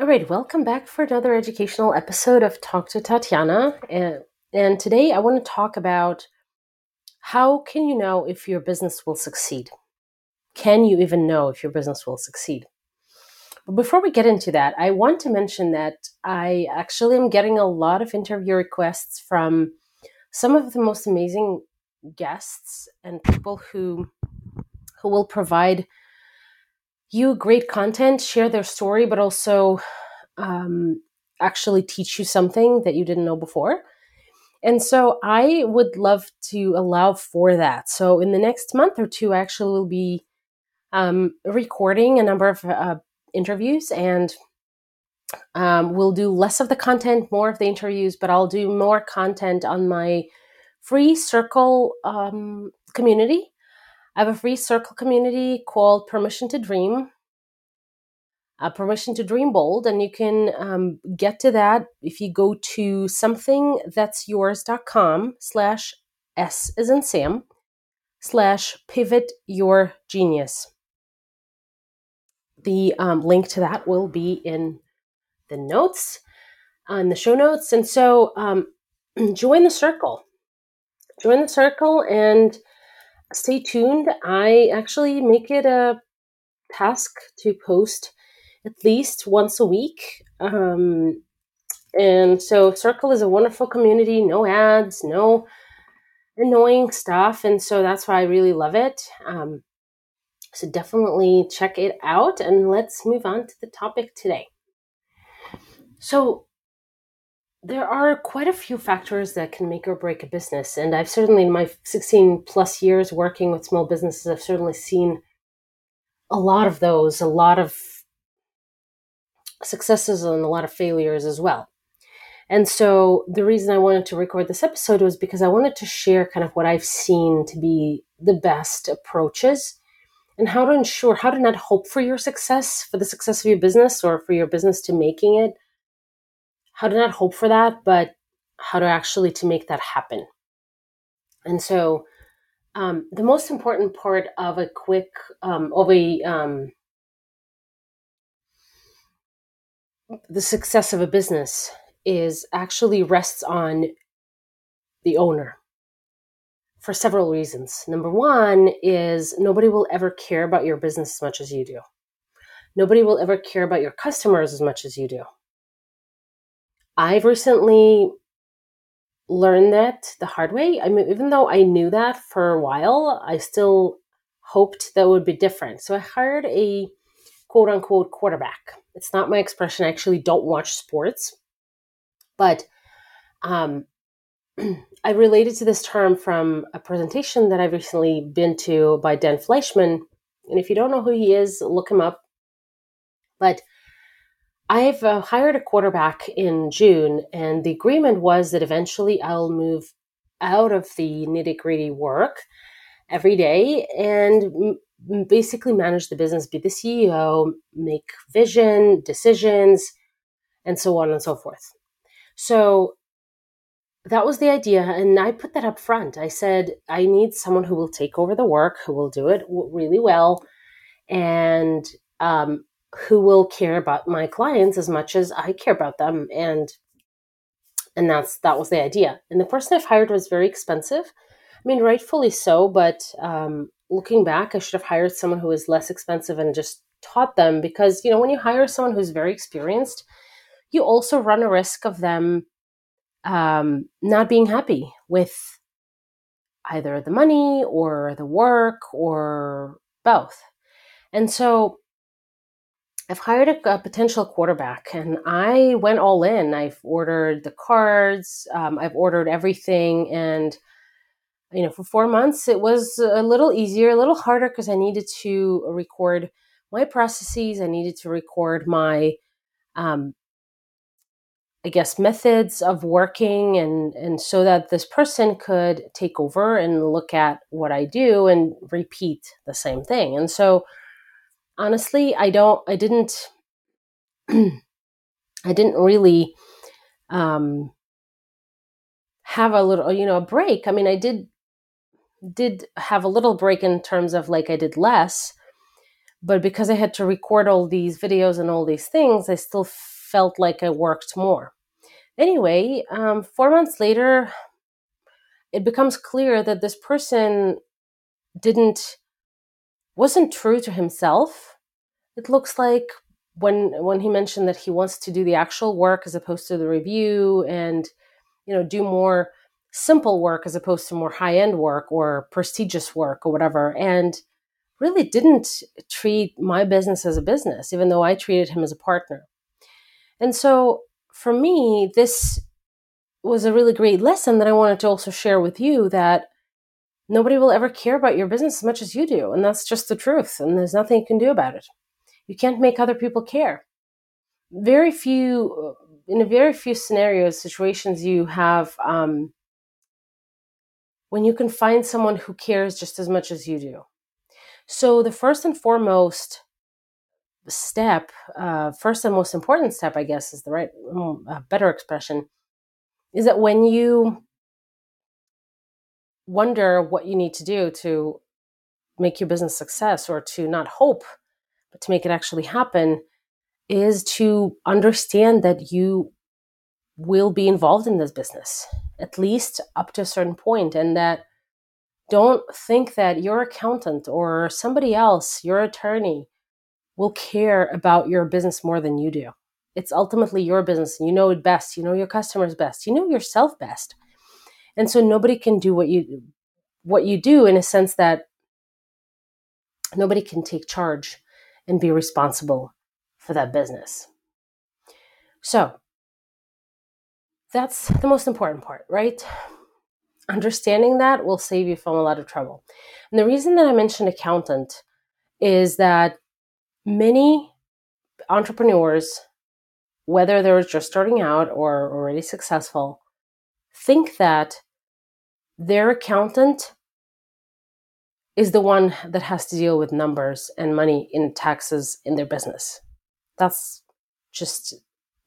All right, welcome back for another educational episode of Talk to Tatiana. And, and today I want to talk about how can you know if your business will succeed? Can you even know if your business will succeed? But before we get into that, I want to mention that I actually am getting a lot of interview requests from some of the most amazing guests and people who who will provide you great content, share their story, but also um, actually teach you something that you didn't know before. And so I would love to allow for that. So in the next month or two, I actually will be um, recording a number of uh, interviews and um, we'll do less of the content, more of the interviews, but I'll do more content on my free circle um, community I have a free circle community called Permission to Dream. Uh, permission to dream bold and you can um, get to that if you go to somethingthat'syours.com slash s is in sam slash pivot your genius. The um, link to that will be in the notes on uh, the show notes. And so um, join the circle. Join the circle and stay tuned. I actually make it a task to post at least once a week. Um, and so Circle is a wonderful community, no ads, no annoying stuff. And so that's why I really love it. Um, so definitely check it out. And let's move on to the topic today. So, there are quite a few factors that can make or break a business. And I've certainly, in my 16 plus years working with small businesses, I've certainly seen a lot of those, a lot of successes and a lot of failures as well. And so the reason I wanted to record this episode was because I wanted to share kind of what I've seen to be the best approaches and how to ensure, how to not hope for your success, for the success of your business or for your business to making it how to not hope for that, but how to actually to make that happen. And so, um, the most important part of a quick um, of a um, the success of a business is actually rests on the owner for several reasons. Number one is nobody will ever care about your business as much as you do. Nobody will ever care about your customers as much as you do. I've recently learned that the hard way. I mean, even though I knew that for a while, I still hoped that would be different. So I hired a quote unquote quarterback. It's not my expression. I actually don't watch sports, but um, I related to this term from a presentation that I've recently been to by Dan Fleischman. And if you don't know who he is, look him up. But I've uh, hired a quarterback in June, and the agreement was that eventually I'll move out of the nitty gritty work every day and m- basically manage the business, be the CEO, make vision, decisions, and so on and so forth. So that was the idea. And I put that up front. I said, I need someone who will take over the work, who will do it really well. And um, who will care about my clients as much as I care about them and and that's that was the idea. And the person I've hired was very expensive. I mean rightfully so but um, looking back I should have hired someone who was less expensive and just taught them because you know when you hire someone who's very experienced you also run a risk of them um, not being happy with either the money or the work or both. And so I've hired a, a, potential quarterback and I went all in. I've ordered the cards, um, I've ordered everything. And, you know, for four months, it was a little easier, a little harder because I needed to record my processes. I needed to record my, um, I guess, methods of working and, and so that this person could take over and look at what I do and repeat the same thing. And so, honestly, I don't, I didn't, I didn't really um, have a little, you know, a break. I mean, I did, did have a little break in terms of like I did less, But because I had to record all these videos and all these things, I still felt like I worked more. Anyway, um, four months later, it becomes clear that this person didn't wasn't true to himself. It looks like when when he mentioned that he wants to do the actual work as opposed to the review and you know do more simple work as opposed to more high end work or prestigious work or whatever and really didn't treat my business as a business even though I treated him as a partner. And so for me this was a really great lesson that I wanted to also share with you that nobody will ever care about your business as much as you do and that's just the truth and there's nothing you can do about it. You can't make other people care. Very few, in a very few scenarios, situations, you have um, when you can find someone who cares just as much as you do. So, the first and foremost step, uh, first and most important step, I guess, is the right, uh, better expression, is that when you wonder what you need to do to make your business success or to not hope but to make it actually happen is to understand that you will be involved in this business at least up to a certain point and that don't think that your accountant or somebody else your attorney will care about your business more than you do. It's ultimately your business and you know it best you know your customers best you know yourself best and so nobody can do what you what you do in a sense that nobody can take charge and be responsible for that business. So, that's the most important part, right? Understanding that will save you from a lot of trouble. And the reason that I mentioned accountant is that many entrepreneurs, whether they're just starting out or already successful, think that their accountant is the one that has to deal with numbers and money in taxes in their business. That's just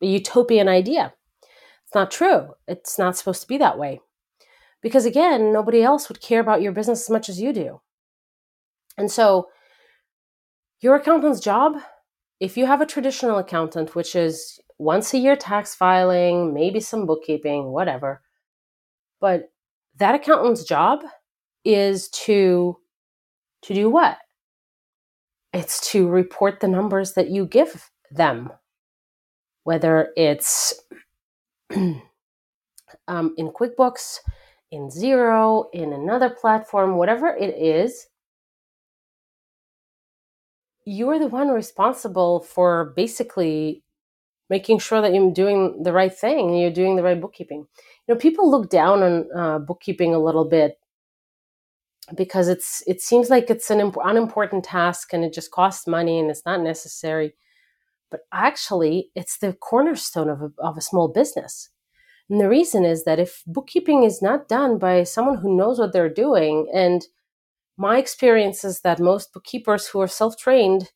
a utopian idea. It's not true. It's not supposed to be that way. Because again, nobody else would care about your business as much as you do. And so, your accountant's job, if you have a traditional accountant, which is once a year tax filing, maybe some bookkeeping, whatever, but that accountant's job is to to do what? It's to report the numbers that you give them, whether it's um, in QuickBooks, in Xero, in another platform, whatever it is. You're the one responsible for basically making sure that you're doing the right thing and you're doing the right bookkeeping. You know, people look down on uh, bookkeeping a little bit because it's it seems like it's an imp- unimportant task and it just costs money and it's not necessary but actually it's the cornerstone of a, of a small business and the reason is that if bookkeeping is not done by someone who knows what they're doing and my experience is that most bookkeepers who are self-trained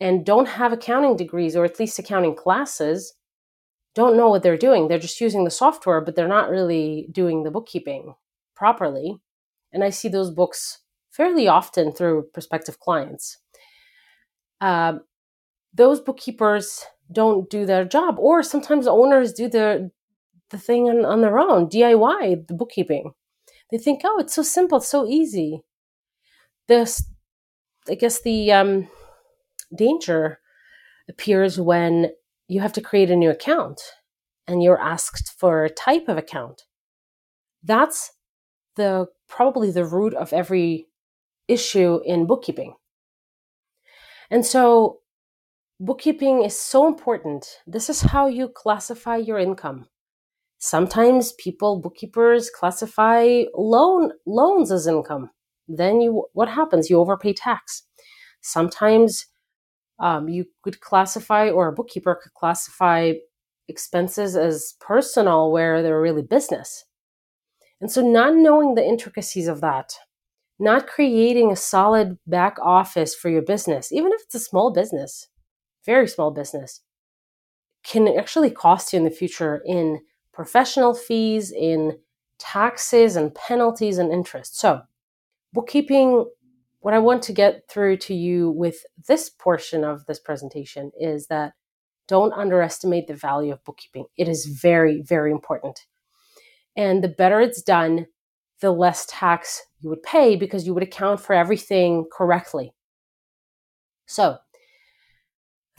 and don't have accounting degrees or at least accounting classes don't know what they're doing they're just using the software but they're not really doing the bookkeeping properly and I see those books fairly often through prospective clients. Uh, those bookkeepers don't do their job, or sometimes owners do the the thing on, on their own, DIY the bookkeeping. They think, oh, it's so simple, so easy. This, I guess, the um, danger appears when you have to create a new account and you're asked for a type of account. That's the probably the root of every issue in bookkeeping. And so bookkeeping is so important. This is how you classify your income. Sometimes people bookkeepers classify loan loans as income. Then you what happens? You overpay tax. Sometimes um, you could classify, or a bookkeeper could classify expenses as personal where they're really business. And so, not knowing the intricacies of that, not creating a solid back office for your business, even if it's a small business, very small business, can actually cost you in the future in professional fees, in taxes and penalties and interest. So, bookkeeping what I want to get through to you with this portion of this presentation is that don't underestimate the value of bookkeeping. It is very, very important. And the better it's done, the less tax you would pay because you would account for everything correctly. So,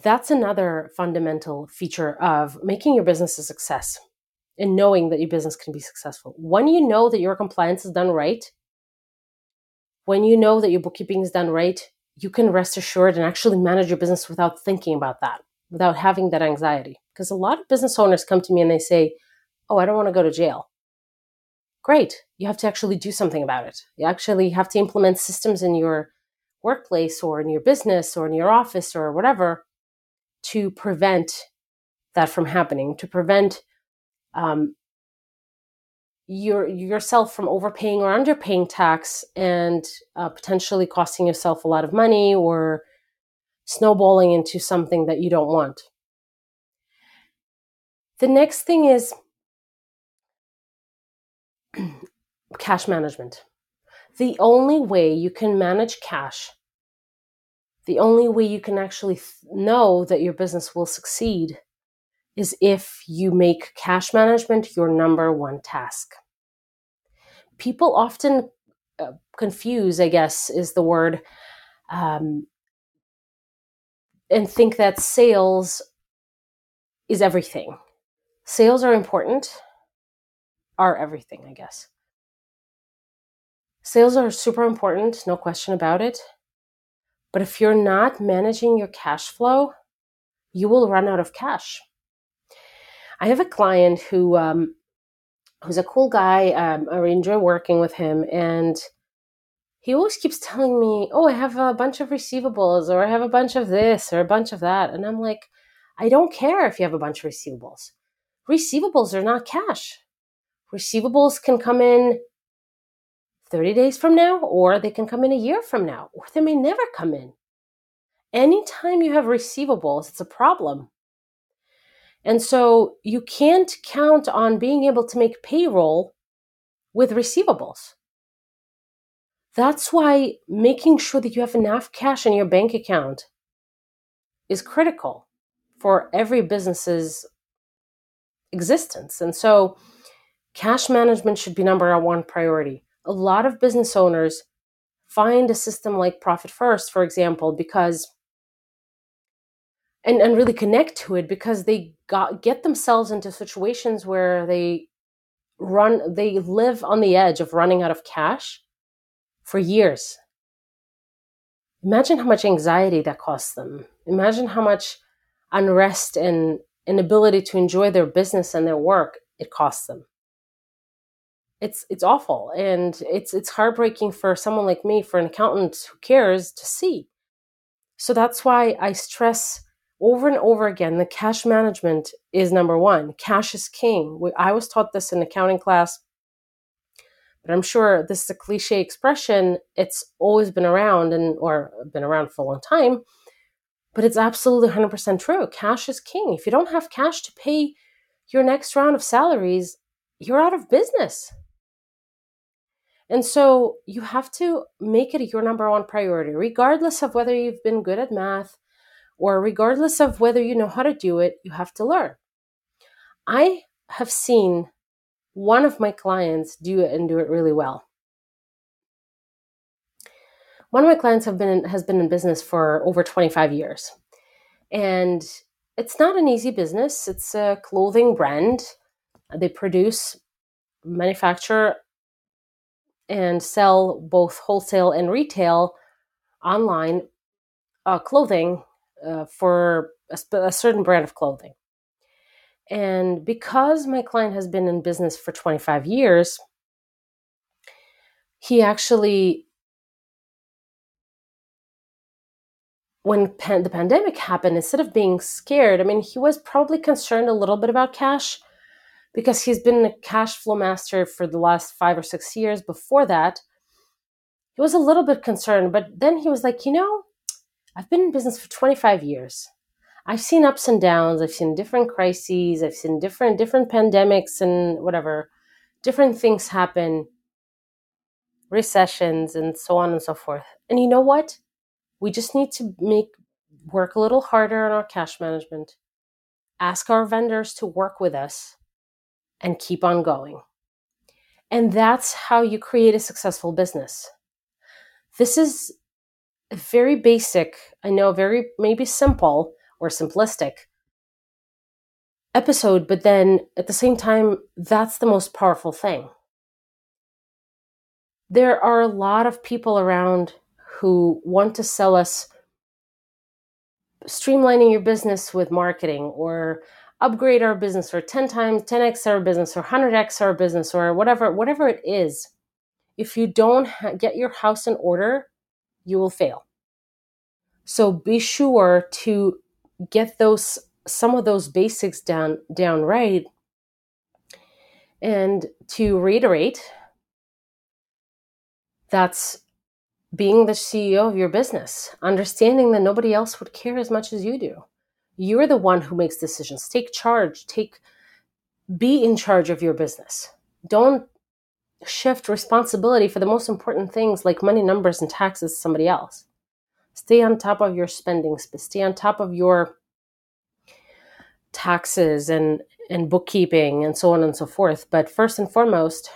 that's another fundamental feature of making your business a success and knowing that your business can be successful. When you know that your compliance is done right, when you know that your bookkeeping is done right, you can rest assured and actually manage your business without thinking about that, without having that anxiety. Because a lot of business owners come to me and they say, Oh, I don't want to go to jail. Great. You have to actually do something about it. You actually have to implement systems in your workplace or in your business or in your office or whatever to prevent that from happening, to prevent um, your yourself from overpaying or underpaying tax and uh, potentially costing yourself a lot of money or snowballing into something that you don't want. The next thing is cash management. The only way you can manage cash, the only way you can actually th- know that your business will succeed is if you make cash management your number one task. People often uh, confuse, I guess, is the word, um, and think that sales is everything. Sales are important, are everything, I guess. Sales are super important, no question about it. But if you're not managing your cash flow, you will run out of cash. I have a client who um, who's a cool guy. Um, I enjoy working with him, and he always keeps telling me, "Oh, I have a bunch of receivables, or I have a bunch of this, or a bunch of that," and I'm like, "I don't care if you have a bunch of receivables. Receivables are not cash. Receivables can come in." 30 days from now, or they can come in a year from now, or they may never come in. Anytime you have receivables, it's a problem. And so you can't count on being able to make payroll with receivables. That's why making sure that you have enough cash in your bank account is critical for every business's existence. And so cash management should be number one priority. A lot of business owners find a system like Profit First, for example, because and, and really connect to it because they got get themselves into situations where they run they live on the edge of running out of cash for years. Imagine how much anxiety that costs them. Imagine how much unrest and inability to enjoy their business and their work it costs them. It's it's awful and it's it's heartbreaking for someone like me for an accountant who cares to see. So that's why i stress over and over again, the cash management is number one. Cash is king. I was taught this in accounting class, but I'm sure this is a cliche expression. It's always been around and or been around for a long time, but it's absolutely 100% true. Cash is king. If you don't have cash to pay your next round of salaries, you're out of business. And so you have to make it your number one priority, regardless of whether you've been good at math, or regardless of whether you know how to do it, you have to learn. I have seen one of my clients do it and do it really well. One of my clients have been has been in business for over 25 years. And it's not an easy business. It's a clothing brand. They produce, manufacture, and sell both wholesale and retail online uh, clothing uh, for a, a certain brand of clothing. And because my client has been in business for 25 years, he actually, when pan- the pandemic happened, instead of being scared, I mean, he was probably concerned a little bit about cash because he's been a cash flow master for the last five or six years. Before that, he was a little bit concerned, but then he was like, you know, I've been in business for 25 years. I've seen ups and downs. I've seen different crises. I've seen different different pandemics and whatever, different things happen. recessions, and so on and so forth. And you know what? We just need to make work a little harder on our cash management, ask our vendors to work with us, and keep on going. And that's how you create a successful business. This is very basic, I know, very maybe simple or simplistic episode, but then at the same time, that's the most powerful thing. There are a lot of people around who want to sell us streamlining your business with marketing or upgrade our business or 10 times 10x our business or 100x our business or whatever whatever it is if you don't ha- get your house in order you will fail so be sure to get those some of those basics down down right and to reiterate that's being the CEO of your business, understanding that nobody else would care as much as you do. You're the one who makes decisions. Take charge, take be in charge of your business. Don't shift responsibility for the most important things like money numbers and taxes to somebody else. Stay on top of your spending, stay on top of your taxes and and bookkeeping and so on and so forth. But first and foremost,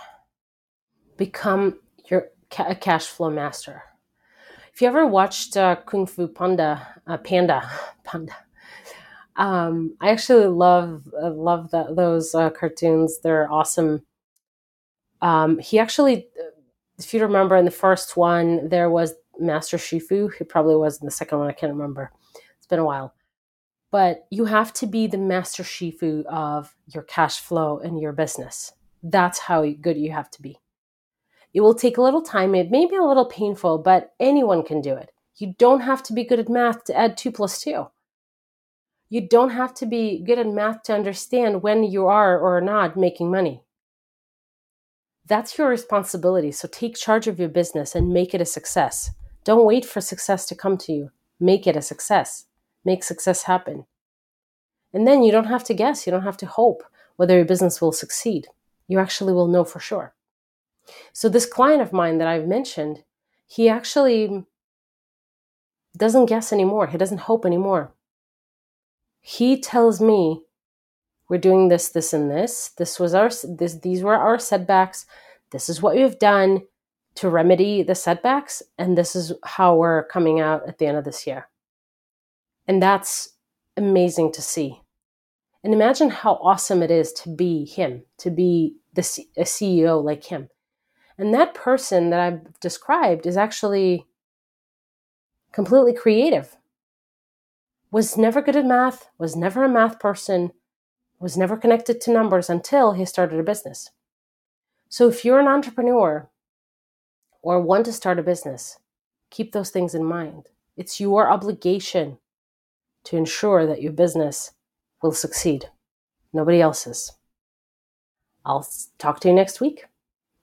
become your a cash flow master. If you ever watched uh, Kung Fu Panda, uh, Panda, Panda, um, I actually love uh, love the, those uh, cartoons. They're awesome. Um, he actually, if you remember, in the first one there was Master Shifu. He probably was in the second one. I can't remember. It's been a while. But you have to be the Master Shifu of your cash flow and your business. That's how good you have to be. It will take a little time. It may be a little painful, but anyone can do it. You don't have to be good at math to add 2 plus 2. You don't have to be good at math to understand when you are or are not making money. That's your responsibility. So take charge of your business and make it a success. Don't wait for success to come to you. Make it a success. Make success happen. And then you don't have to guess, you don't have to hope whether your business will succeed. You actually will know for sure. So, this client of mine that I've mentioned, he actually doesn't guess anymore. He doesn't hope anymore. He tells me, we're doing this, this, and this. This was our, this, these were our setbacks. This is what we've done to remedy the setbacks. And this is how we're coming out at the end of this year. And that's amazing to see. And imagine how awesome it is to be him, to be the C- a CEO like him. And that person that I've described is actually completely creative. Was never good at math, was never a math person, was never connected to numbers until he started a business. So if you're an entrepreneur or want to start a business, keep those things in mind. It's your obligation to ensure that your business will succeed, nobody else's. I'll talk to you next week.